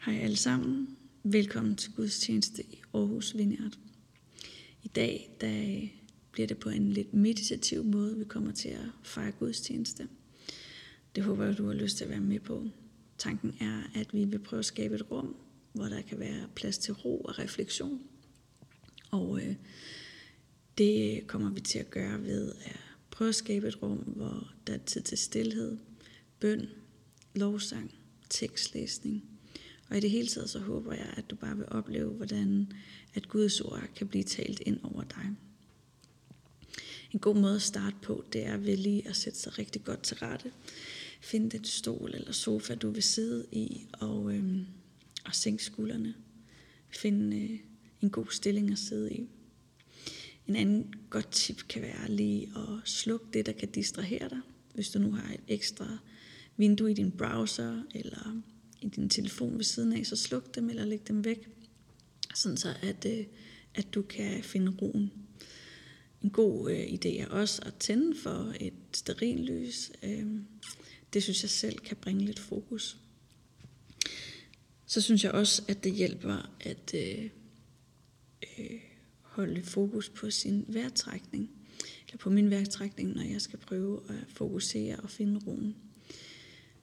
Hej alle sammen. Velkommen til gudstjeneste i Aarhus Vineyard. I dag der bliver det på en lidt meditativ måde, vi kommer til at fejre gudstjeneste. Det håber jeg, du har lyst til at være med på. Tanken er, at vi vil prøve at skabe et rum, hvor der kan være plads til ro og refleksion. Og øh, det kommer vi til at gøre ved at prøve at skabe et rum, hvor der er tid til stillhed, bøn, lovsang, tekstlæsning – og i det hele taget så håber jeg, at du bare vil opleve, hvordan at Guds ord kan blive talt ind over dig. En god måde at starte på, det er ved lige at sætte sig rigtig godt til rette. Find et stol eller sofa, du vil sidde i, og, øhm, og sænk skuldrene. Find øh, en god stilling at sidde i. En anden godt tip kan være lige at slukke det, der kan distrahere dig. Hvis du nu har et ekstra vindue i din browser, eller i din telefon ved siden af, så sluk dem eller læg dem væk, sådan så at, øh, at du kan finde roen. En god øh, idé er også at tænde for et sterillys. Øh, det synes jeg selv kan bringe lidt fokus. Så synes jeg også, at det hjælper at øh, øh, holde fokus på sin vejrtrækning, eller på min vejrtrækning, når jeg skal prøve at fokusere og finde roen.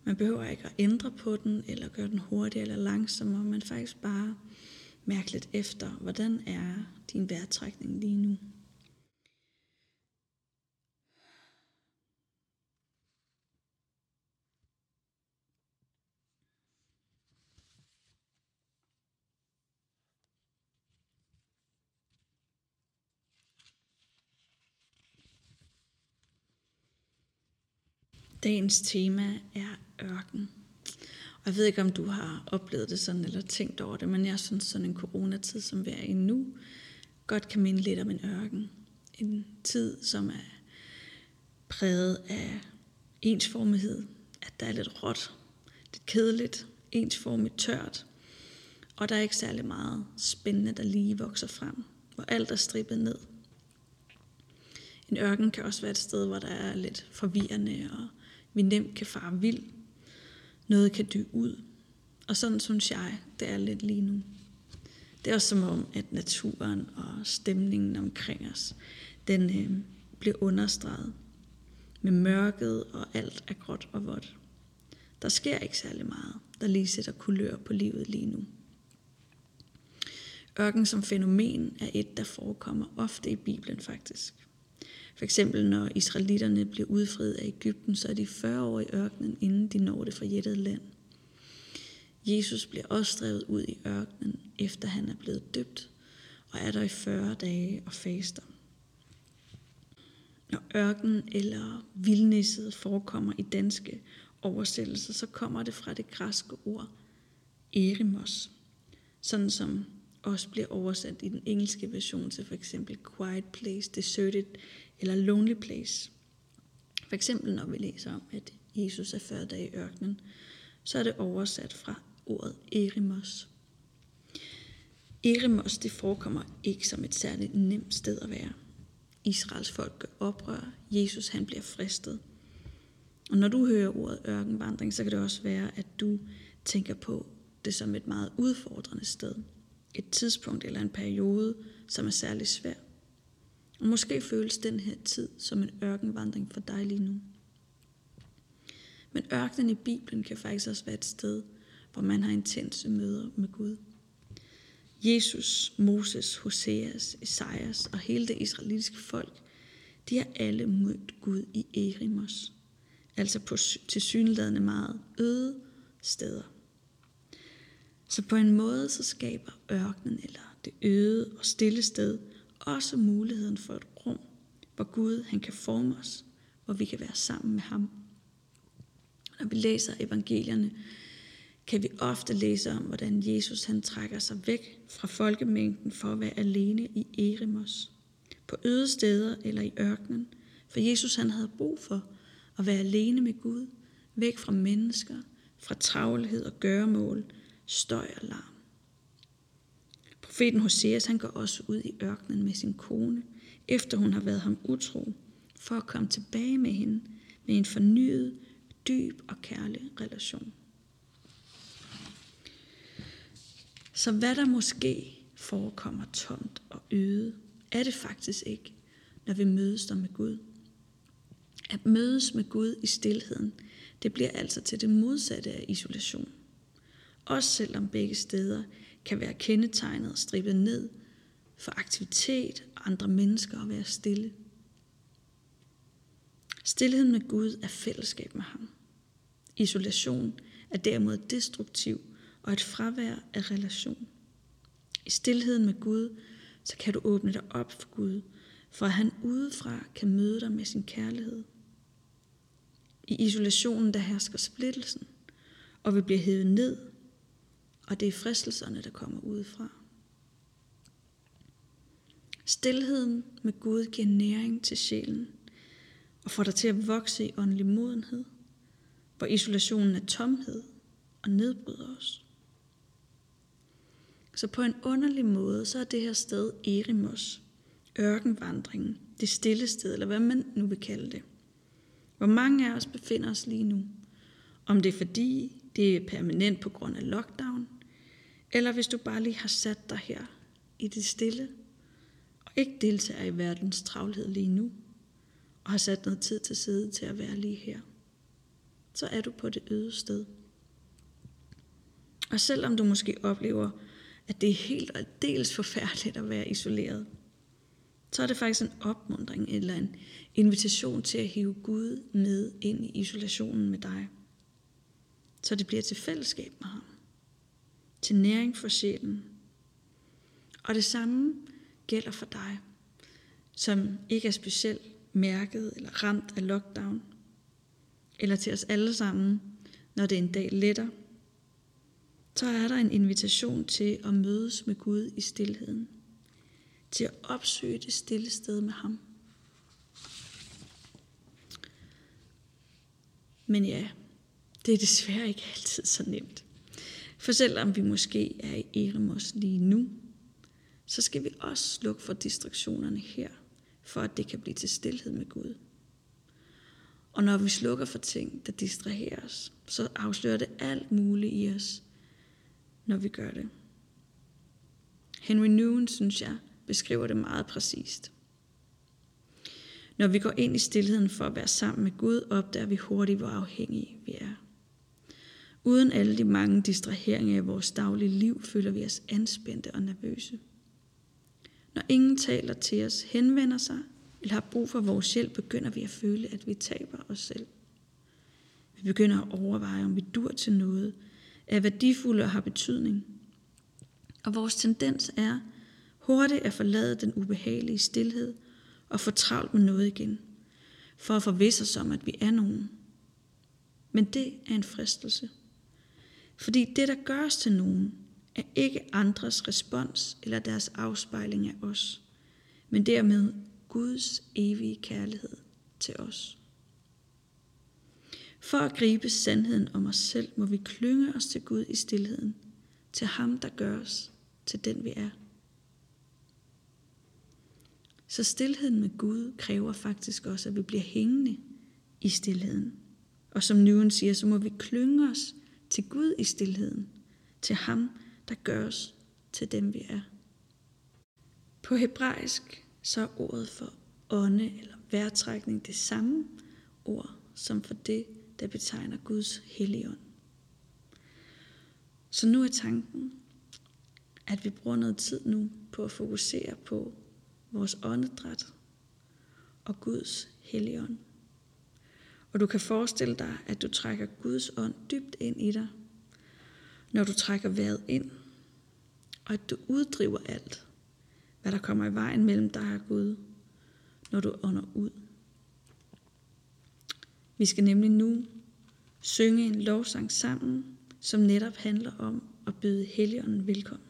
Man behøver ikke at ændre på den, eller gøre den hurtigere eller langsommere, men faktisk bare mærke lidt efter, hvordan er din vejrtrækning lige nu. Dagens tema er ørken. Og jeg ved ikke, om du har oplevet det sådan, eller tænkt over det, men jeg synes sådan en coronatid, som vi er i nu, godt kan minde lidt om en ørken. En tid, som er præget af ensformighed, at der er lidt råt, lidt kedeligt, ensformigt tørt, og der er ikke særlig meget spændende, der lige vokser frem, hvor alt er strippet ned. En ørken kan også være et sted, hvor der er lidt forvirrende, og vi nemt kan fare vild, noget kan dø ud. Og sådan synes jeg, det er lidt lige nu. Det er også som om, at naturen og stemningen omkring os, den øh, bliver understreget med mørket, og alt er gråt og vådt. Der sker ikke særlig meget, der lige sætter kulør på livet lige nu. Ørken som fænomen er et, der forekommer ofte i Bibelen faktisk. For eksempel når israelitterne bliver udfriet af Ægypten, så er de 40 år i ørkenen, inden de når det forjættede land. Jesus bliver også drevet ud i ørkenen, efter han er blevet døbt, og er der i 40 dage og faster. Når ørken eller vildnisset forekommer i danske oversættelser, så kommer det fra det græske ord erimos, sådan som også bliver oversat i den engelske version til for eksempel quiet place, deserted eller lonely place. For eksempel når vi læser om, at Jesus er 40 dage i ørkenen, så er det oversat fra ordet erimos. Eremos det forekommer ikke som et særligt nemt sted at være. Israels folk gør oprør, Jesus han bliver fristet. Og når du hører ordet ørkenvandring, så kan det også være, at du tænker på det som et meget udfordrende sted. Et tidspunkt eller en periode, som er særlig svært. Måske føles den her tid som en ørkenvandring for dig lige nu. Men ørkenen i Bibelen kan faktisk også være et sted, hvor man har intense møder med Gud. Jesus, Moses, Hoseas, Esajas og hele det israelitiske folk, de har alle mødt Gud i Erimos, altså på tilsyneladende meget øde steder. Så på en måde så skaber ørkenen eller det øde og stille sted også muligheden for et rum, hvor Gud han kan forme os, hvor vi kan være sammen med ham. Når vi læser evangelierne, kan vi ofte læse om, hvordan Jesus han trækker sig væk fra folkemængden for at være alene i Erimos, på øde steder eller i ørkenen, for Jesus han havde brug for at være alene med Gud, væk fra mennesker, fra travlhed og gøremål, støj og larm. Profeten Hoseas han går også ud i ørkenen med sin kone, efter hun har været ham utro, for at komme tilbage med hende med en fornyet, dyb og kærlig relation. Så hvad der måske forekommer tomt og øde, er det faktisk ikke, når vi mødes der med Gud. At mødes med Gud i stilheden, det bliver altså til det modsatte af isolation. Også selvom begge steder kan være kendetegnet og strippet ned for aktivitet og andre mennesker og være stille. Stilheden med Gud er fællesskab med ham. Isolation er derimod destruktiv og et fravær af relation. I stilheden med Gud, så kan du åbne dig op for Gud, for at han udefra kan møde dig med sin kærlighed. I isolationen, der hersker splittelsen, og vi bliver hævet ned, og det er fristelserne, der kommer udefra. Stilheden med Gud giver næring til sjælen og får dig til at vokse i åndelig modenhed, hvor isolationen er tomhed og nedbryder os. Så på en underlig måde, så er det her sted Erimos, ørkenvandringen, det stille sted, eller hvad man nu vil kalde det. Hvor mange af os befinder os lige nu. Om det er fordi, det er permanent på grund af lockdown, eller hvis du bare lige har sat dig her i det stille, og ikke deltager i verdens travlhed lige nu, og har sat noget tid til side til at være lige her, så er du på det øde sted. Og selvom du måske oplever, at det er helt og dels forfærdeligt at være isoleret, så er det faktisk en opmundring eller en invitation til at hive Gud med ind i isolationen med dig. Så det bliver til fællesskab med ham. Til næring for sjælen. Og det samme gælder for dig, som ikke er specielt mærket eller ramt af lockdown. Eller til os alle sammen, når det en dag letter. Så er der en invitation til at mødes med Gud i stillheden til at opsøge det stille sted med ham. Men ja, det er desværre ikke altid så nemt. For selvom vi måske er i Eremos lige nu, så skal vi også slukke for distraktionerne her, for at det kan blive til stillhed med Gud. Og når vi slukker for ting, der distraherer os, så afslører det alt muligt i os, når vi gør det. Henry Nouwen, synes jeg, beskriver det meget præcist. Når vi går ind i stillheden for at være sammen med Gud, opdager vi hurtigt, hvor afhængige vi er. Uden alle de mange distraheringer i vores daglige liv, føler vi os anspændte og nervøse. Når ingen taler til os, henvender sig eller har brug for vores hjælp, begynder vi at føle, at vi taber os selv. Vi begynder at overveje, om vi dur til noget, er værdifulde og har betydning. Og vores tendens er hurtigt at forlade den ubehagelige stillhed og få travlt med noget igen, for at forvisse os om, at vi er nogen. Men det er en fristelse. Fordi det, der gør os til nogen, er ikke andres respons eller deres afspejling af os, men dermed Guds evige kærlighed til os. For at gribe sandheden om os selv, må vi klynge os til Gud i stillheden, til ham, der gør os til den, vi er. Så stillheden med Gud kræver faktisk også, at vi bliver hængende i stillheden. Og som Nøven siger, så må vi klynge os til Gud i stillheden, til ham, der gør os til dem, vi er. På hebraisk så er ordet for ånde eller vejrtrækning det samme ord som for det, der betegner Guds helligånd. Så nu er tanken, at vi bruger noget tid nu på at fokusere på vores åndedræt og Guds helligånd. Og du kan forestille dig, at du trækker Guds ånd dybt ind i dig, når du trækker vejret ind, og at du uddriver alt, hvad der kommer i vejen mellem dig og Gud, når du ånder ud. Vi skal nemlig nu synge en lovsang sammen, som netop handler om at byde Helligånden velkommen.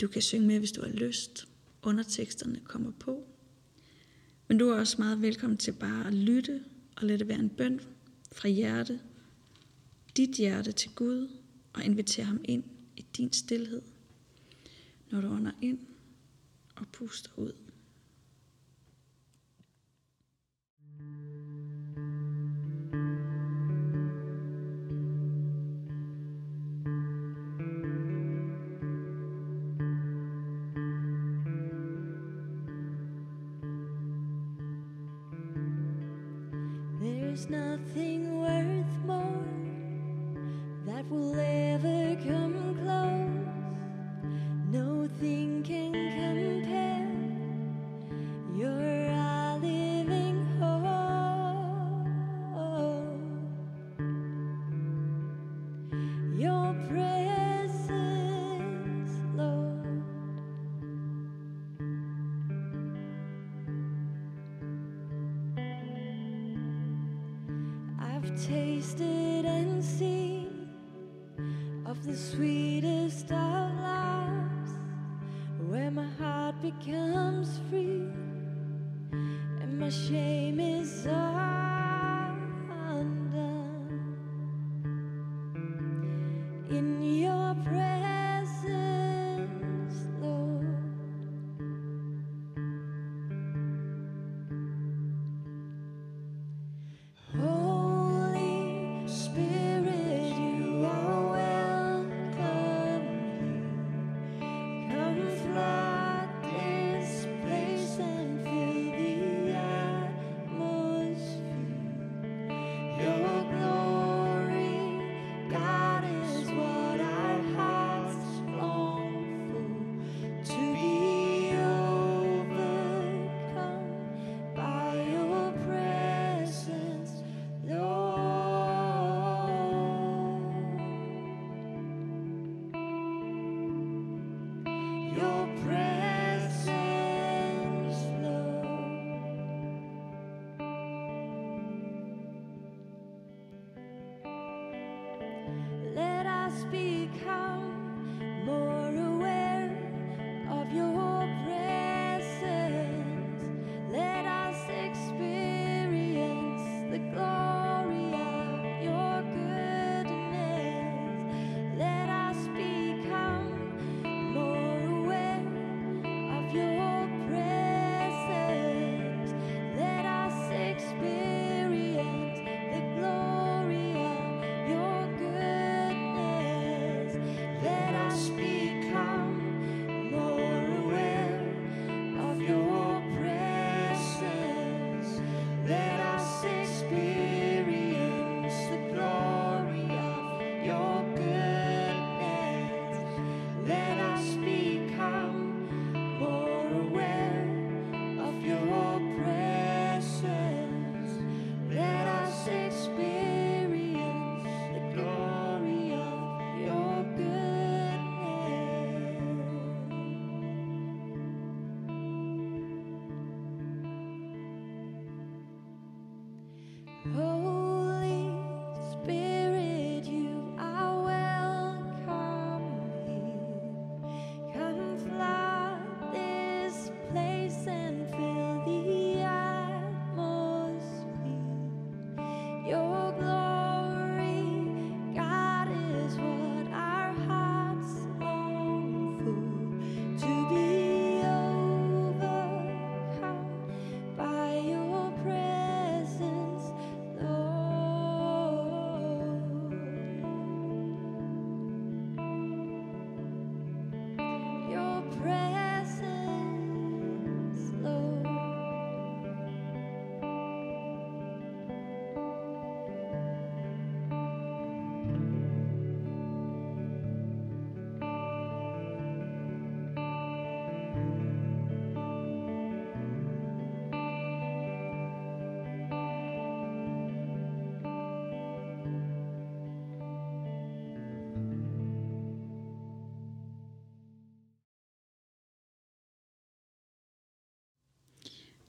Du kan synge med, hvis du har lyst. Underteksterne kommer på. Men du er også meget velkommen til bare at lytte og lad det være en bøn fra hjerte, dit hjerte til Gud, og invitere ham ind i din stillhed, når du ånder ind og puster ud.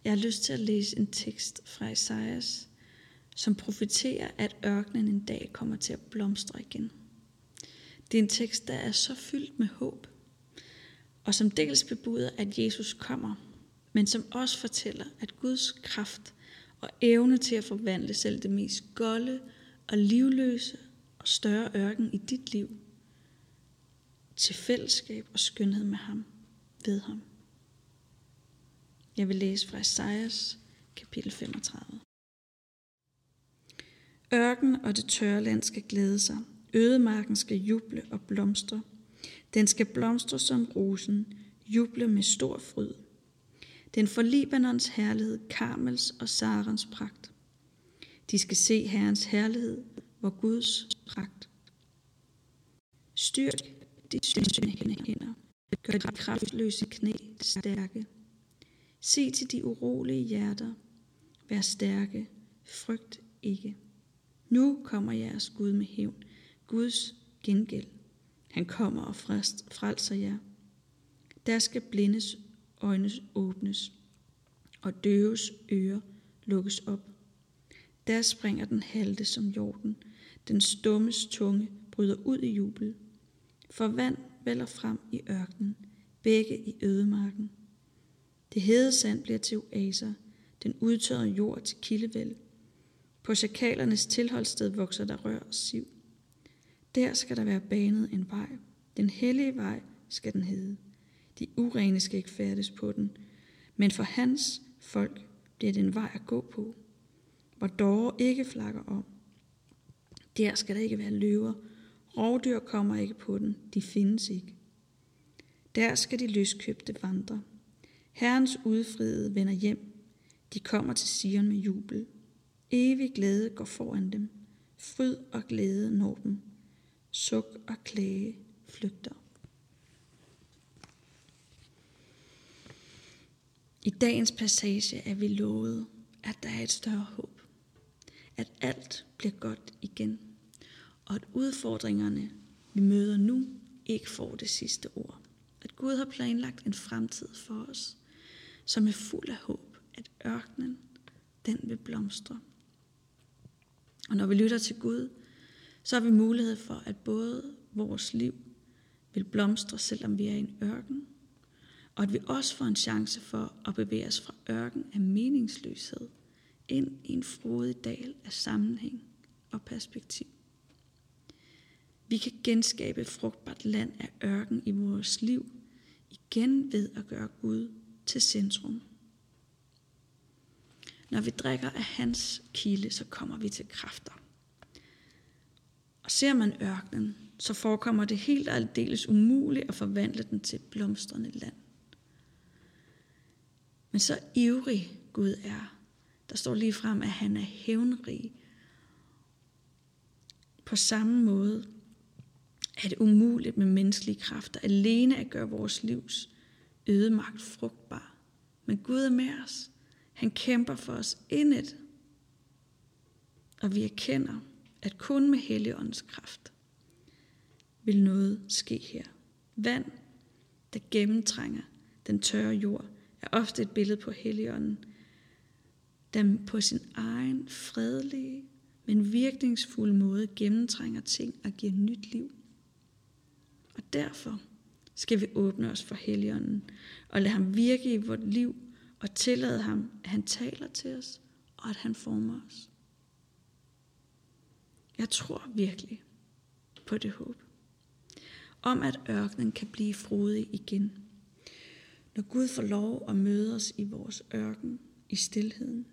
Jeg har lyst til at læse en tekst fra Esajas, som profeterer, at ørkenen en dag kommer til at blomstre igen. Det er en tekst, der er så fyldt med håb, og som dels bebuder, at Jesus kommer, men som også fortæller, at Guds kraft og evne til at forvandle selv det mest golde og livløse og større ørken i dit liv til fællesskab og skønhed med ham, ved ham. Jeg vil læse fra Esajas kapitel 35. Ørken og det tørre land skal glæde sig. Ødemarken skal juble og blomstre. Den skal blomstre som rosen, juble med stor fryd. Den får Libanons herlighed, Karmels og Sarens pragt. De skal se Herrens herlighed, hvor Guds pragt. Styrk de syndende hænder. Gør de kraftløse knæ stærke. Se til de urolige hjerter. Vær stærke. Frygt ikke. Nu kommer jeres Gud med hævn. Guds gengæld. Han kommer og frelser jer. Der skal blindes øjne åbnes, og døves ører lukkes op. Der springer den halte som jorden. Den stummes tunge bryder ud i jubel. For vand vælger frem i ørkenen, begge i ødemarken. Det hede sand bliver til oaser, den udtørrede jord til kildevæld. På chakalernes tilholdssted vokser der rør og siv. Der skal der være banet en vej. Den hellige vej skal den hedde. De urene skal ikke færdes på den, men for hans folk bliver det en vej at gå på, hvor dårer ikke flakker om. Der skal der ikke være løver. Rovdyr kommer ikke på den. De findes ikke. Der skal de løskøbte vandre. Herrens udfriede vender hjem. De kommer til Sion med jubel. Evig glæde går foran dem. Fryd og glæde når dem. Suk og klage flygter. I dagens passage er vi lovet, at der er et større håb. At alt bliver godt igen. Og at udfordringerne, vi møder nu, ikke får det sidste ord. At Gud har planlagt en fremtid for os, som er fuld af håb. At ørkenen, den vil blomstre. Og når vi lytter til Gud, så har vi mulighed for, at både vores liv vil blomstre, selvom vi er i en ørken, og at vi også får en chance for at bevæge os fra ørken af meningsløshed ind i en frodig dal af sammenhæng og perspektiv. Vi kan genskabe frugtbart land af ørken i vores liv, igen ved at gøre Gud til centrum. Når vi drikker af hans kilde, så kommer vi til kræfter. Og ser man ørkenen, så forekommer det helt aldeles umuligt at forvandle den til blomstrende land. Men så ivrig Gud er, der står lige frem, at han er hævnrig. På samme måde er det umuligt med menneskelige kræfter alene at gøre vores livs ødemagt frugtbar. Men Gud er med os. Han kæmper for os indet. Og vi erkender, at kun med Helligåndens kraft vil noget ske her. Vand, der gennemtrænger den tørre jord, er ofte et billede på Helligånden, der på sin egen fredelige, men virkningsfulde måde gennemtrænger ting og giver nyt liv. Og derfor skal vi åbne os for Helligånden og lade ham virke i vores liv og tillade ham, at han taler til os og at han former os. Jeg tror virkelig på det håb. Om at ørkenen kan blive frodig igen. Når Gud får lov at møde os i vores ørken, i stillheden.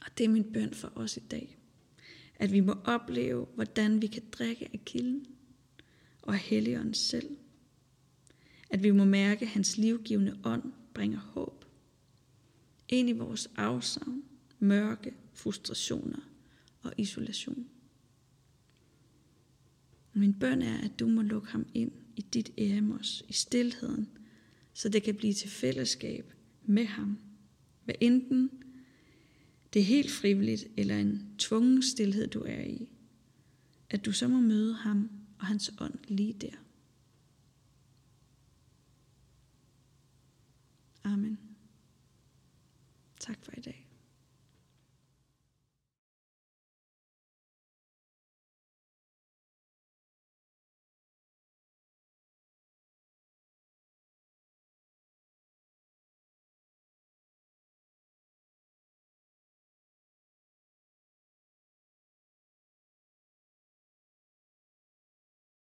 Og det er min bøn for os i dag. At vi må opleve, hvordan vi kan drikke af kilden og af Helligånden selv. At vi må mærke, at hans livgivende ånd bringer håb ind i vores afsavn, mørke, frustrationer og isolation. Min bøn er, at du må lukke ham ind i dit æremos, i stilheden, så det kan blive til fællesskab med ham. Hvad enten det er helt frivilligt eller en tvungen stillhed, du er i, at du så må møde ham og hans ånd lige der. Amen. Tak for i dag.